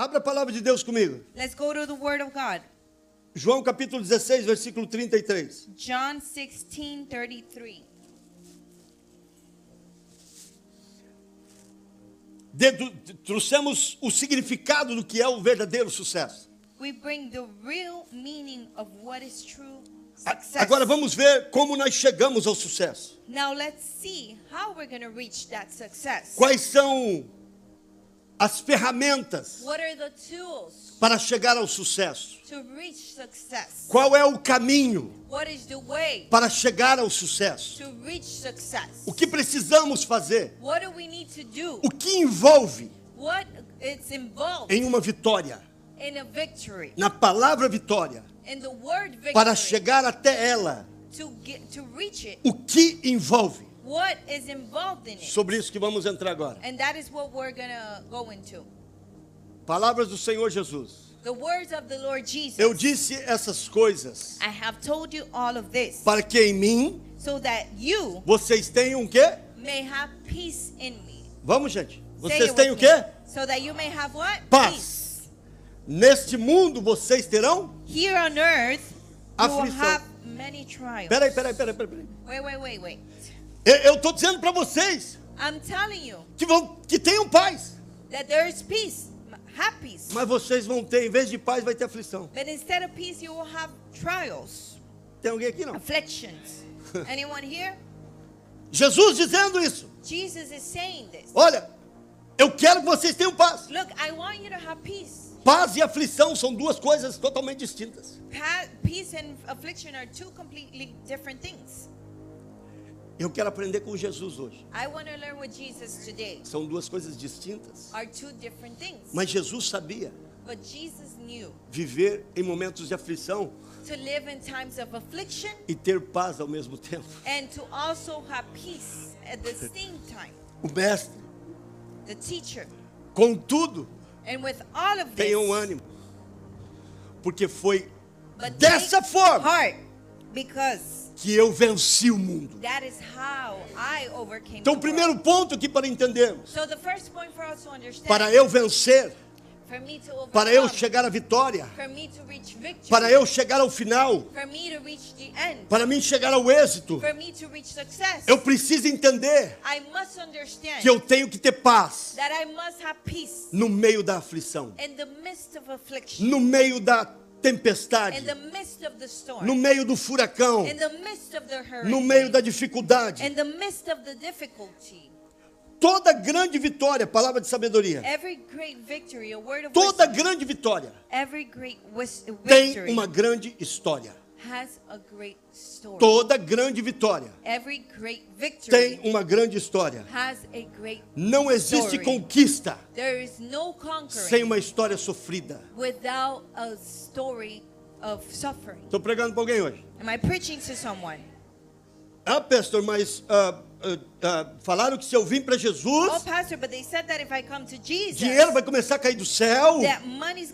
Abra a palavra de Deus comigo. Let's go to the Word of God. João capítulo 16, versículo 33. John 16 33. Dedu- trouxemos o significado do que é o verdadeiro sucesso. We bring the real meaning of what is true success. Agora vamos ver como nós chegamos ao sucesso. Now let's see how we're going to reach that success. Quais são as ferramentas para chegar ao sucesso? Qual é o caminho para chegar ao sucesso? O que precisamos fazer? O que envolve em uma vitória? Na palavra vitória, para chegar até ela, o que envolve? What is involved in it? Sobre isso que vamos entrar agora. And that is what we're to go into. Palavras do Senhor Jesus. The words of the Lord Jesus. Eu disse essas coisas I have told you all of this para que em mim so that you vocês tenham o quê? may have peace in me. Vamos, gente. Vocês têm o quê? So that you may have what? Paz. Peace. Neste mundo vocês terão? Here on earth, you will Aflição. have many trials. Peraí, peraí, peraí, peraí. peraí. Wait, wait, wait, wait. Eu estou dizendo para vocês I'm telling you que, vão, que tenham paz. that there is peace, have peace. Mas vocês vão ter, em vez de paz, vai ter aflição. But instead of peace, you will have trials, Tem alguém aqui não? afflictions. Anyone here? Jesus dizendo isso. Jesus is saying this. Olha, eu quero que vocês tenham paz. Look, I want you to have peace. Paz e aflição são duas coisas totalmente distintas. Peace and affliction are two completely different things. Eu quero aprender com Jesus hoje. I want to learn with Jesus today. São duas coisas distintas. Are two different things. Mas Jesus sabia But Jesus knew viver em momentos de aflição to live in times of affliction e ter paz ao mesmo tempo. and to also have peace at the same time. O mestre, The teacher. contudo, And with all of tenham ânimo. Porque foi but dessa forma heart because que eu venci o mundo. Então, o primeiro ponto aqui para entendermos, So the first point for us to understand, para eu vencer, para eu chegar à vitória, para eu chegar ao final, para mim chegar ao êxito, eu preciso entender que eu tenho que ter paz no meio da aflição, no meio da tempestade, storm, no meio do furacão, hurricane, no meio da dificuldade. Toda grande vitória, palavra de sabedoria, victory, toda grande vitória tem uma grande história. Has a great story. Toda grande vitória Every great victory tem uma grande história. has a great Não existe Story. conquista There is no conquering sem uma história sofrida. without a story of suffering. Estou pregando para alguém hoje. Am I preaching to someone? Ah, pastor, mas ah, ah, falaram que se eu vim para Oh, Jesus, pastor, but they said that if I come to Jesus, dinheiro vai começar a cair do céu, heaven,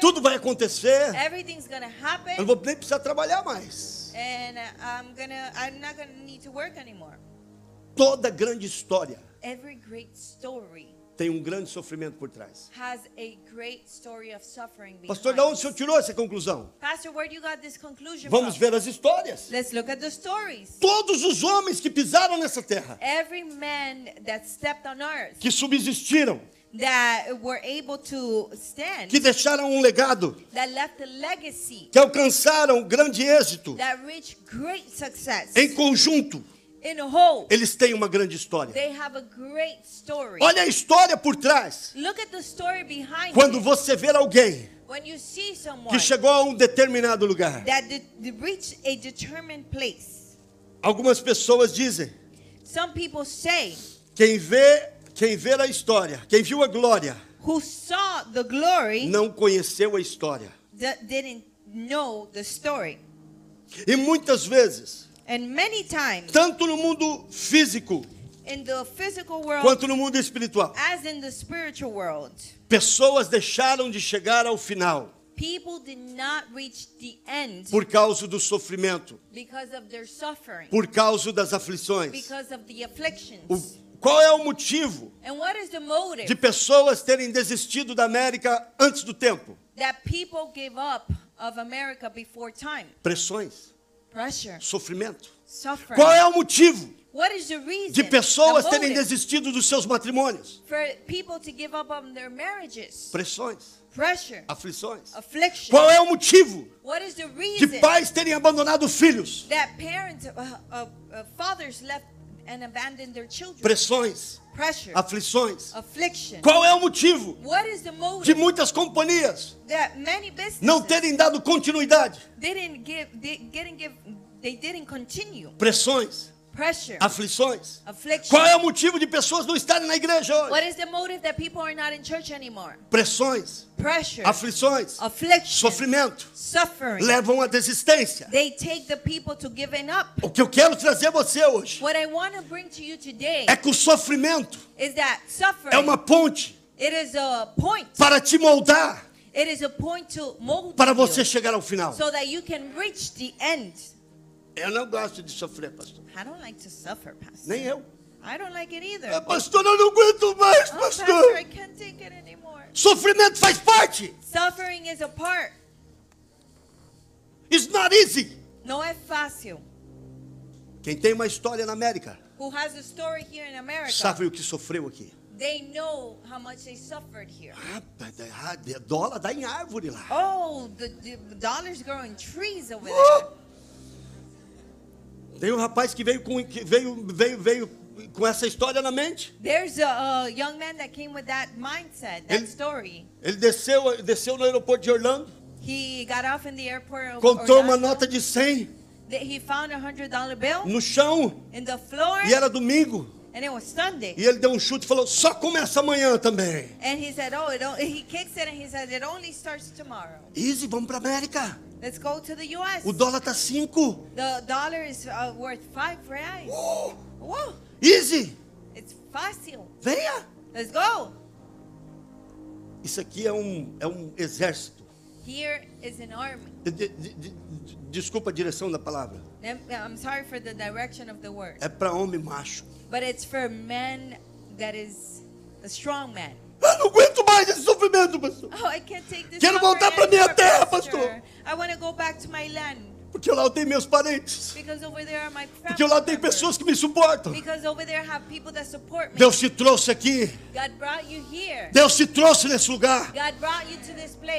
tudo vai acontecer. happen, Eu não vou nem precisar trabalhar mais. and uh, I'm gonna, I'm not gonna need to work anymore. Toda grande história Every great story tem um grande sofrimento por trás. has a great story of suffering behind. Pastor, de onde o senhor tirou essa conclusão? Pastor, where do you got this conclusion Vamos ver as histórias. Let's look at the stories. Todos os homens que pisaram nessa terra, Every man that stepped on earth, que subsistiram, that were able to stand, que deixaram um legado, that left a legacy, que alcançaram grande êxito, that reached great success. em conjunto, whole, eles têm uma grande história. they have a great story. Olha a história por trás. Look at the story behind Quando it. você vê alguém que chegou a um determinado lugar, place, algumas pessoas dizem: some people say, quem vê, quem vê a história, quem viu a glória, the glory não conheceu a história. that didn't know the story. E muitas vezes, times tanto no mundo físico in the physical world quanto no mundo espiritual, as in the spiritual world, pessoas deixaram de chegar ao final people did not reach the end por causa do sofrimento, because of their suffering, por causa das aflições. because of the afflictions. O, Qual é o motivo And what is the motive de pessoas terem desistido da América antes do tempo? that people give up of America before time? Pressões, Pressure, sofrimento. suffering. Qual é o motivo de pessoas terem desistido dos seus matrimônios? for people to give up on their marriages? Pressões, Pressure, aflições. affliction. Qual é o motivo What is the de pais terem abandonado filhos? that parents, uh, uh, uh, fathers left and abandoned their children? Pressões, Pressure, aflições. affliction. Qual é o motivo What is the de muitas companhias não terem dado continuidade? didn't give, they didn't give, they didn't continue? Pressões, Pressure, aflições. affliction. Qual é o motivo de pessoas não estarem na igreja hoje? What is the motive that people are not in church anymore? Pressões, Pressure, aflições, affliction, sofrimento suffering. levam à desistência. They take the people to giving up. O que eu quero trazer a você hoje What I want to bring to you today é que o sofrimento is that suffering, é uma ponte it is a point. para te moldar It is a point to mold para você chegar ao final. so that you can reach the end. Eu não gosto de sofrer, pastor. I don't like to suffer, Pastor. Nem eu. I don't like it either. Ah, pastor, eu não aguento mais, Oh, Pastor, pastor. I can't take it anymore. Sofrimento faz parte. Suffering is a part. It's not easy. No es fácil. Quem tem uma história na América Who has a story here in America? sabe o que sofreu aqui. They know how much they suffered here. Ah, dólar dá em árvore lá. Oh, the, the dollars grow in trees over there. Tem um rapaz que veio com que veio veio veio com essa história na mente. There's a, a young man that came with that mindset, that Ele- story. Ele desceu desceu no aeroporto de Orlando, He got off in the airport of contou uma Orlando. nota de 100 That He found a hundred dollar bill no chão in the floor, e era domingo. and it was Sunday. E ele deu um chute e falou: "Só começa amanhã também". And he said, "Oh, it he kicks it and he says it only starts tomorrow. Easy, vamos para América. Let's go to the U.S. O dólar tá 5. The dollar is uh, worth five reais. Whoa, Easy. it's fácil. Venha. Let's go. Isso aqui é um é um exército. Here is an army. De- de- de- de- desculpa a direção da palavra. I'm I'm sorry for the direction of the word, É para homem macho. but it's for men that is a strong man. Eu não aguento mais esse sofrimento, pastor. Oh. Quero voltar pra minha terra, pastor. pastor. I want to go back to my land Porque lá eu tenho meus parentes. Porque lá tem pessoas que me suportam. Because over there have people that support me. Deus te trouxe aqui. Deus te trouxe nesse lugar.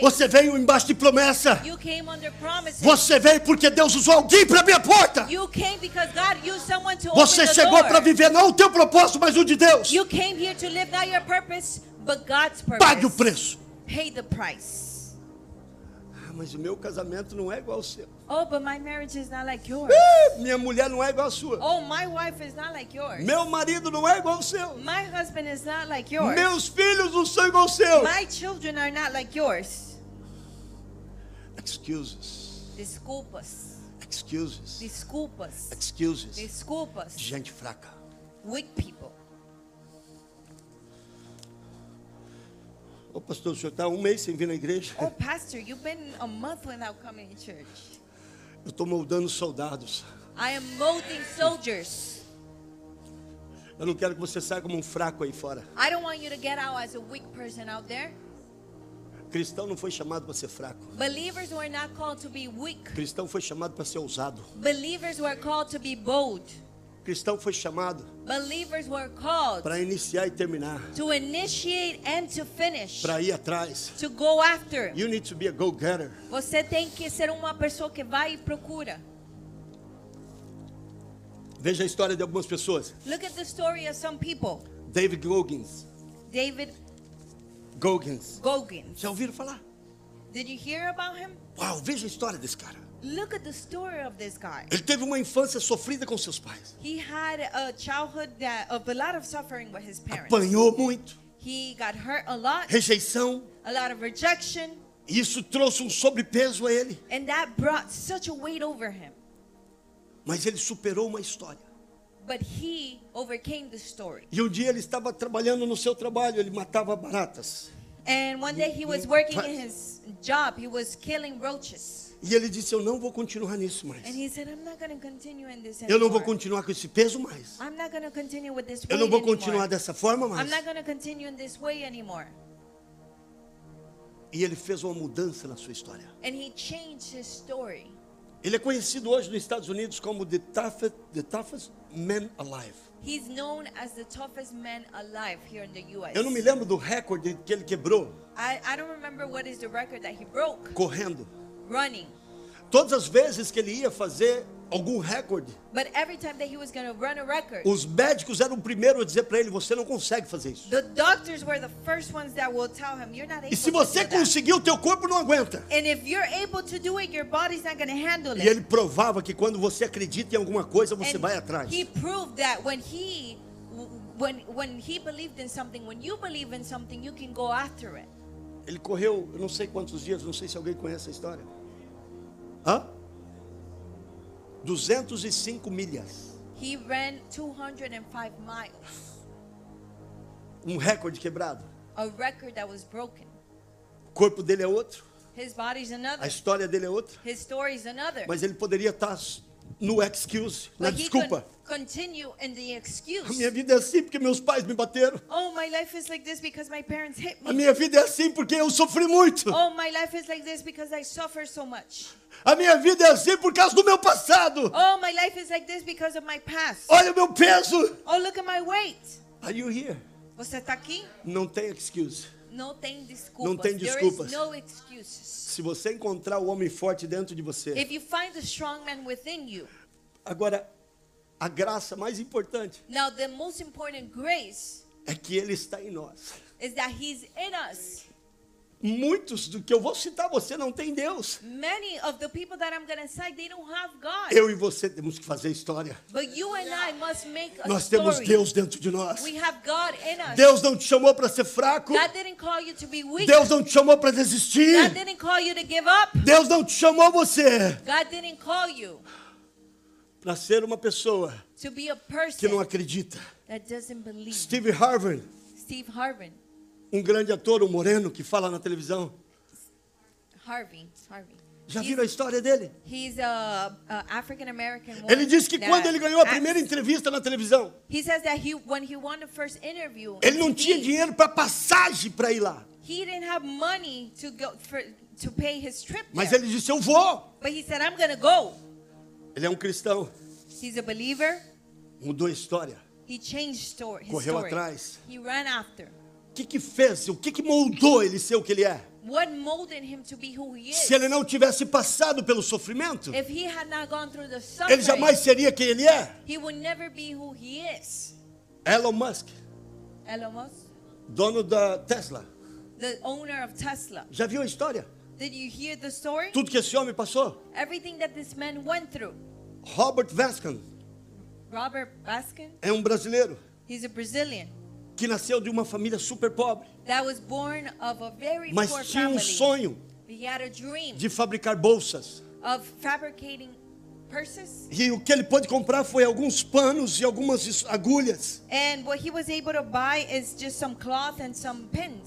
Você veio embaixo de promessa. You came under promises. Você veio porque Deus usou alguém para abrir a porta. You came because God used someone to Você chegou para viver não o teu propósito, mas o de Deus. Pague o preço. Pay the price. Ah, mas o meu casamento não é igual ao seu. Oh, but my marriage is not like yours. Ah, minha mulher não é igual à sua. Oh, my wife is not like yours. Meu marido não é igual ao seu. My husband is not like yours. Meus filhos não são igual ao seu. My children are not like yours. Excuses. Desculpas. Excuses. Desculpas. Excuses. Desculpas. De gente fraca. Weak people. Ô pastor, o senhor está um mês sem vir na igreja? Oh, Pastor, you've been a month without coming to church. Eu estou moldando soldados. I am molding soldiers. Eu não quero que você saia como um fraco aí fora. I don't want you to get out as a weak person out there. Cristão não foi chamado para ser fraco. Believers were not called to be weak. Cristão foi chamado para ser ousado. Believers were called to be bold. Cristão foi chamado Believers were called para iniciar e terminar, to initiate and to finish, para ir atrás. to go after. You need to be a go-getter. Você tem que ser uma pessoa que vai e procura. Veja a história de algumas pessoas. Look at the story of some people. David Goggins. David Goggins. Goggins. Já ouviram falar? Did you hear about him? Uau, veja a história desse cara. Look at the story of this guy. Ele teve uma infância sofrida com seus pais. He had a childhood that of a lot of suffering with his parents. Apanhou muito, He got hurt a lot, rejeição. a lot of rejection, isso trouxe um sobrepeso a ele. and that brought such a weight over him. Mas ele superou uma história. But he overcame the story. E um dia ele estava trabalhando no seu trabalho, ele matava baratas. And one day he was working in his job, he was killing roaches. E ele disse: Eu não vou continuar nisso mais. Said, Eu não vou continuar com esse peso mais. Eu não vou anymore. continuar dessa forma mais. E ele fez uma mudança na sua história. Ele é conhecido hoje nos Estados Unidos como the toughest, the toughest man alive. He's known as the toughest man alive here in the U.S. Eu não me lembro do recorde que ele quebrou I, I don't remember what is the record that he broke correndo. Running. Todas as vezes que ele ia fazer algum recorde, But every time that he was going to run a record, os médicos eram o primeiro a dizer para ele: Você não consegue fazer isso. the doctors were the first ones that will tell him, You're not able E se você conseguir, o teu corpo não aguenta. And if you're able to do it, your body's not going to handle E it. ele provava que quando você acredita em alguma coisa, você And vai atrás. He proved that when he when when he believed in something, when you believe in something, you can go after it. Ele correu, eu não sei quantos dias, não sei se alguém conhece a história. Hã? 205 milhas. He ran 205 miles, Um recorde quebrado. a record that was broken. O corpo dele é outro, His body's a another. história dele é outra. His story's another. Mas ele poderia estar no excuse, na But desculpa. continue in the A excuse. minha vida é assim porque meus pais me bateram. Oh, my life is like this because my parents hit A me. minha vida é assim porque eu sofri muito. Oh, my life is like this because I suffer so much. A minha vida é assim por causa do meu passado. Oh, my life is like this because of my past. Olha o meu peso. Oh, look at my weight. Are you here? Você tá aqui? Não tem excuse. Não tem desculpas. Não tem There desculpas. is no excuses. Se você encontrar o homem forte dentro de você. If you find the strong man within you, Agora, a graça mais importante now the most important grace é que ele está em nós. Muitos do que eu vou citar você não tem Deus. Many of the people that I'm going to cite, they don't have God. Eu e você temos que fazer história. But you and I must make a Nós temos story. Deus dentro de nós. We have God in us. Deus não te chamou para ser fraco. God didn't call you to be weak. Deus não te chamou para God desistir. didn't call you to give up. Deus não te chamou você God didn't call you para ser uma pessoa to be a que não person acredita. that doesn't believe. Steve Harvey, Steve Harvey. Um grande ator, um moreno que fala na televisão. Harvey. Harvey. Já He's- viram a história dele? He's a, a African American. Ele disse que quando ele ganhou a primeira entrevista na televisão, He says that he when he won the first interview, ele não tinha dinheiro para passagem para ir lá. He didn't have money to go for to pay his trip Mas ele disse: Eu vou. But he said, "I'm gonna go." Ele é um cristão. He's a believer. Mudou a história. He changed story. His Correu story. atrás. He ran after. O que, que fez? O que, que moldou ele ser o que ele é? What molded him to be who he is? Se ele não tivesse passado pelo sofrimento, If he had not gone through the ele suffering, jamais seria quem ele é. he would never be who he is. Elon Musk, Elon Musk, dono da Tesla. the owner of Tesla. Já viu a história? Did you hear the story? Tudo que esse homem passou? Everything that this man went through. Robert Vescan Robert Baskin, é um brasileiro he's a Brazilian que nasceu de uma família super pobre, that was born of a very mas poor tinha um sonho de fabricar bolsas. of fabricating purses. E o que ele pôde comprar foi alguns panos e algumas agulhas.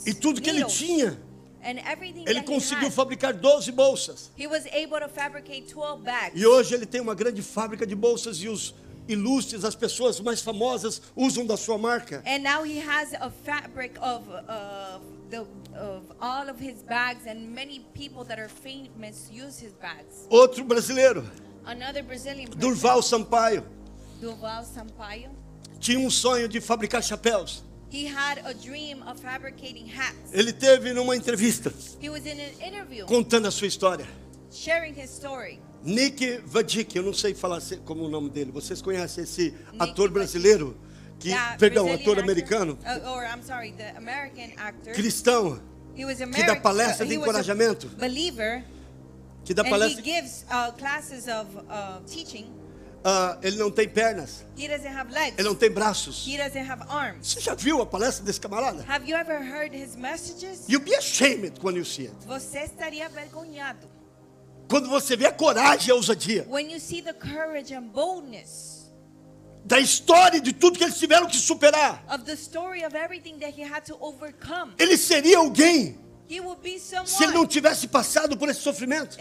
E tudo que ele tinha, And everything ele conseguiu fabricar 12 bolsas. he was able to fabricate 12 bags. E hoje ele tem uma grande fábrica de bolsas e os ilustres, as pessoas mais famosas usam da sua marca. And now he has a fabric of uh, the of all of his bags, and many people that are famous use his bags. Outro brasileiro, Another Brazilian person, Durval Sampaio, Durval Sampaio, tinha um sonho de fabricar chapéus. he had a dream of fabricating hats. Ele teve numa entrevista He was in an interview contando a sua história. sharing his story. Nick Vadic, eu não sei falar como o nome dele. Vocês conhecem esse ator Vadic. brasileiro? Que, perdão, Brazilian ator actor- americano, uh, or I'm sorry, the American actor. cristão, He was que American. dá palestra de encorajamento, believer, que dá and he palestra. gives uh, classes of uh, teaching. Ah, ele não tem pernas, He doesn't have legs. ele não tem braços. Você já viu a palestra desse camarada? Have you ever heard his messages? You'll be ashamed when you see it. Você estaria vergonhado. Quando você vê a coragem e a ousadia When you see the courage and boldness da história de tudo que eles tiveram que superar, of the story of everything that he had to overcome. ele seria alguém se ele não tivesse passado por esse sofrimento.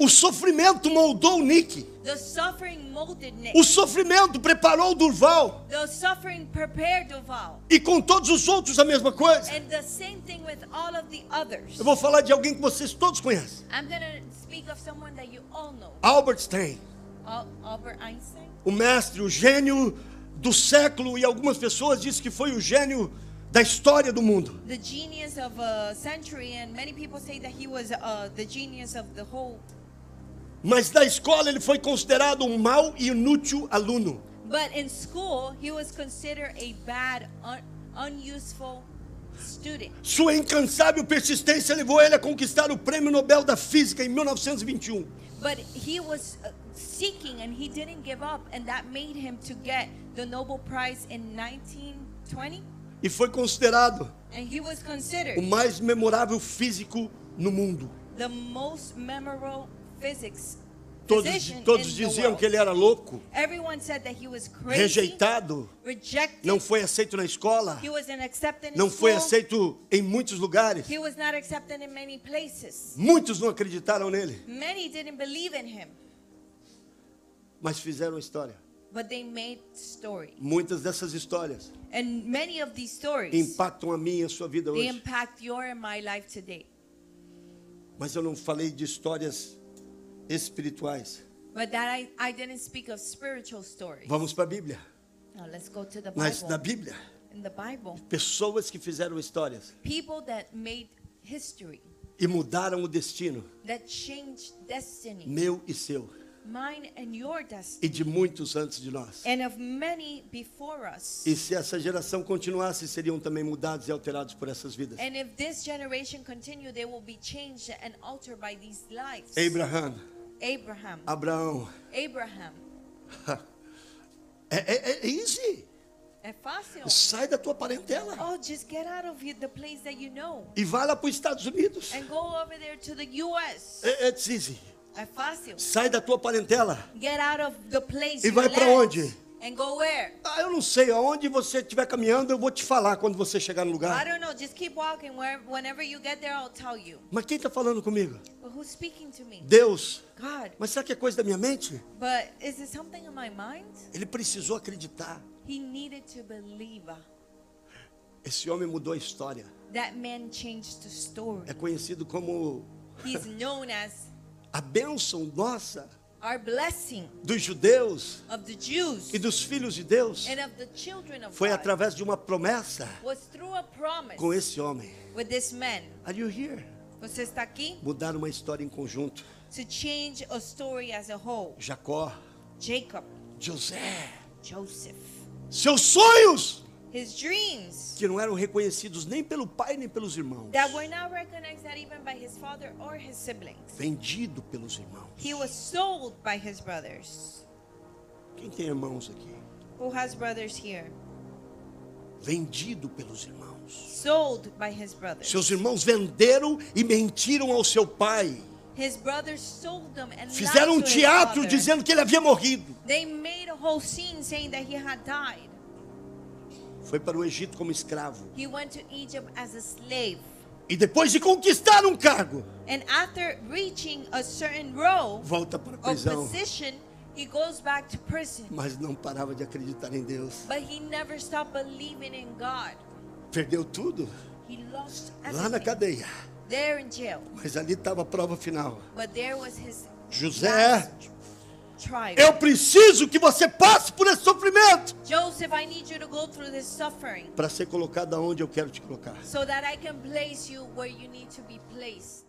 O sofrimento moldou o Nick. O sofrimento preparou o Durval. E com todos os outros a mesma coisa. And the same thing with all of the others. Eu vou falar de alguém que vocês todos conhecem. I'm going to speak of someone that you all know. Albert Einstein. Al- Albert Einstein. O mestre, o gênio do século. E algumas pessoas dizem que foi o gênio da história do mundo. The genius of a century, and many people say that he was uh, the genius of the whole. Mas na escola ele foi considerado um mau e inútil aluno. But in school, he was considered a bad, un- unuseful student. Sua incansável persistência levou ele a conquistar o Prêmio Nobel da Física em 1921. But he was uh, seeking and he didn't give up, and that made him to get the Nobel Prize in 1920. E foi considerado And he was o mais memorável físico no mundo. the most memorable physics Todos, todos diziam que ele era louco, Everyone said that he was crazy, rejeitado, não foi aceito na escola, não foi aceito em muitos lugares. He was not accepted in many places. Muitos não acreditaram nele, Many didn't believe in him, mas fizeram história. But they made story. Muitas dessas histórias And many of these stories, impactam a minha e a sua vida they hoje. impact your and my life today. Mas eu não falei de histórias espirituais. But that I, I didn't speak of spiritual stories. Vamos para a Bíblia. Now let's go to the Mas na Bible. Bíblia, In the Bible, pessoas que fizeram histórias people that made history, e mudaram o destino that changed destiny, meu e seu mine and your destiny, e de muitos antes de nós. and of many before us. E se essa geração continuasse, seriam também mudados e alterados por essas vidas. And if this generation continue, they will be changed and altered by these lives. Abraham, Abraham. Abraão, Abraham. é, é, é easy. É fácil. Sai da tua parentela Oh, just get out of the place that you know e vai lá para os Estados Unidos. and go over there to the U.S. É, it's easy. É fácil. Sai da tua parentela. Get out of the place E vai left onde? And go where? Ah, eu não sei, aonde você estiver caminhando, eu vou te falar quando você chegar no I lugar. don't know. Just keep walking. Where, whenever you get there, I'll tell you. Mas quem está falando comigo? But who's speaking to me? Deus. God. Mas será que é coisa da minha mente? But is it something in my mind? Ele precisou acreditar. He needed to believe. Esse homem mudou a história. That man changed the story. É conhecido como He's known as a bênção nossa our blessing dos judeus Jews e dos filhos de Deus. Foi através de uma promessa com esse homem. Are you here? Você está aqui Mudaram uma história em conjunto. to change a story as a whole. Jacó, Jacob, José, Joseph, seus sonhos his dreams que não eram reconhecidos nem pelo pai nem pelos irmãos. that were not recognized not even by his father or his siblings. Vendido pelos irmãos. He was sold by his brothers. Quem tem irmãos aqui? Who has brothers here? Vendido pelos irmãos. Sold by his brothers. Seus irmãos venderam e mentiram ao seu pai. His brothers sold them and Fizeram um teatro dizendo que ele havia morrido. They made a whole scene saying that he had died. Foi para o Egito como escravo. He went to Egypt as a slave. E depois de conquistar um cargo, And after reaching a certain row volta para a prisão. position, he goes back to prison. Mas não parava de acreditar em Deus. But he never stopped believing in God. Perdeu tudo He lost lá na everything cadeia. there in jail. Mas ali estava a prova final. But there was his José, last. Eu preciso que você passe por esse sofrimento Joseph, I need you to go through this suffering para ser colocado aonde eu quero te colocar. so that I can place you where you need to be placed.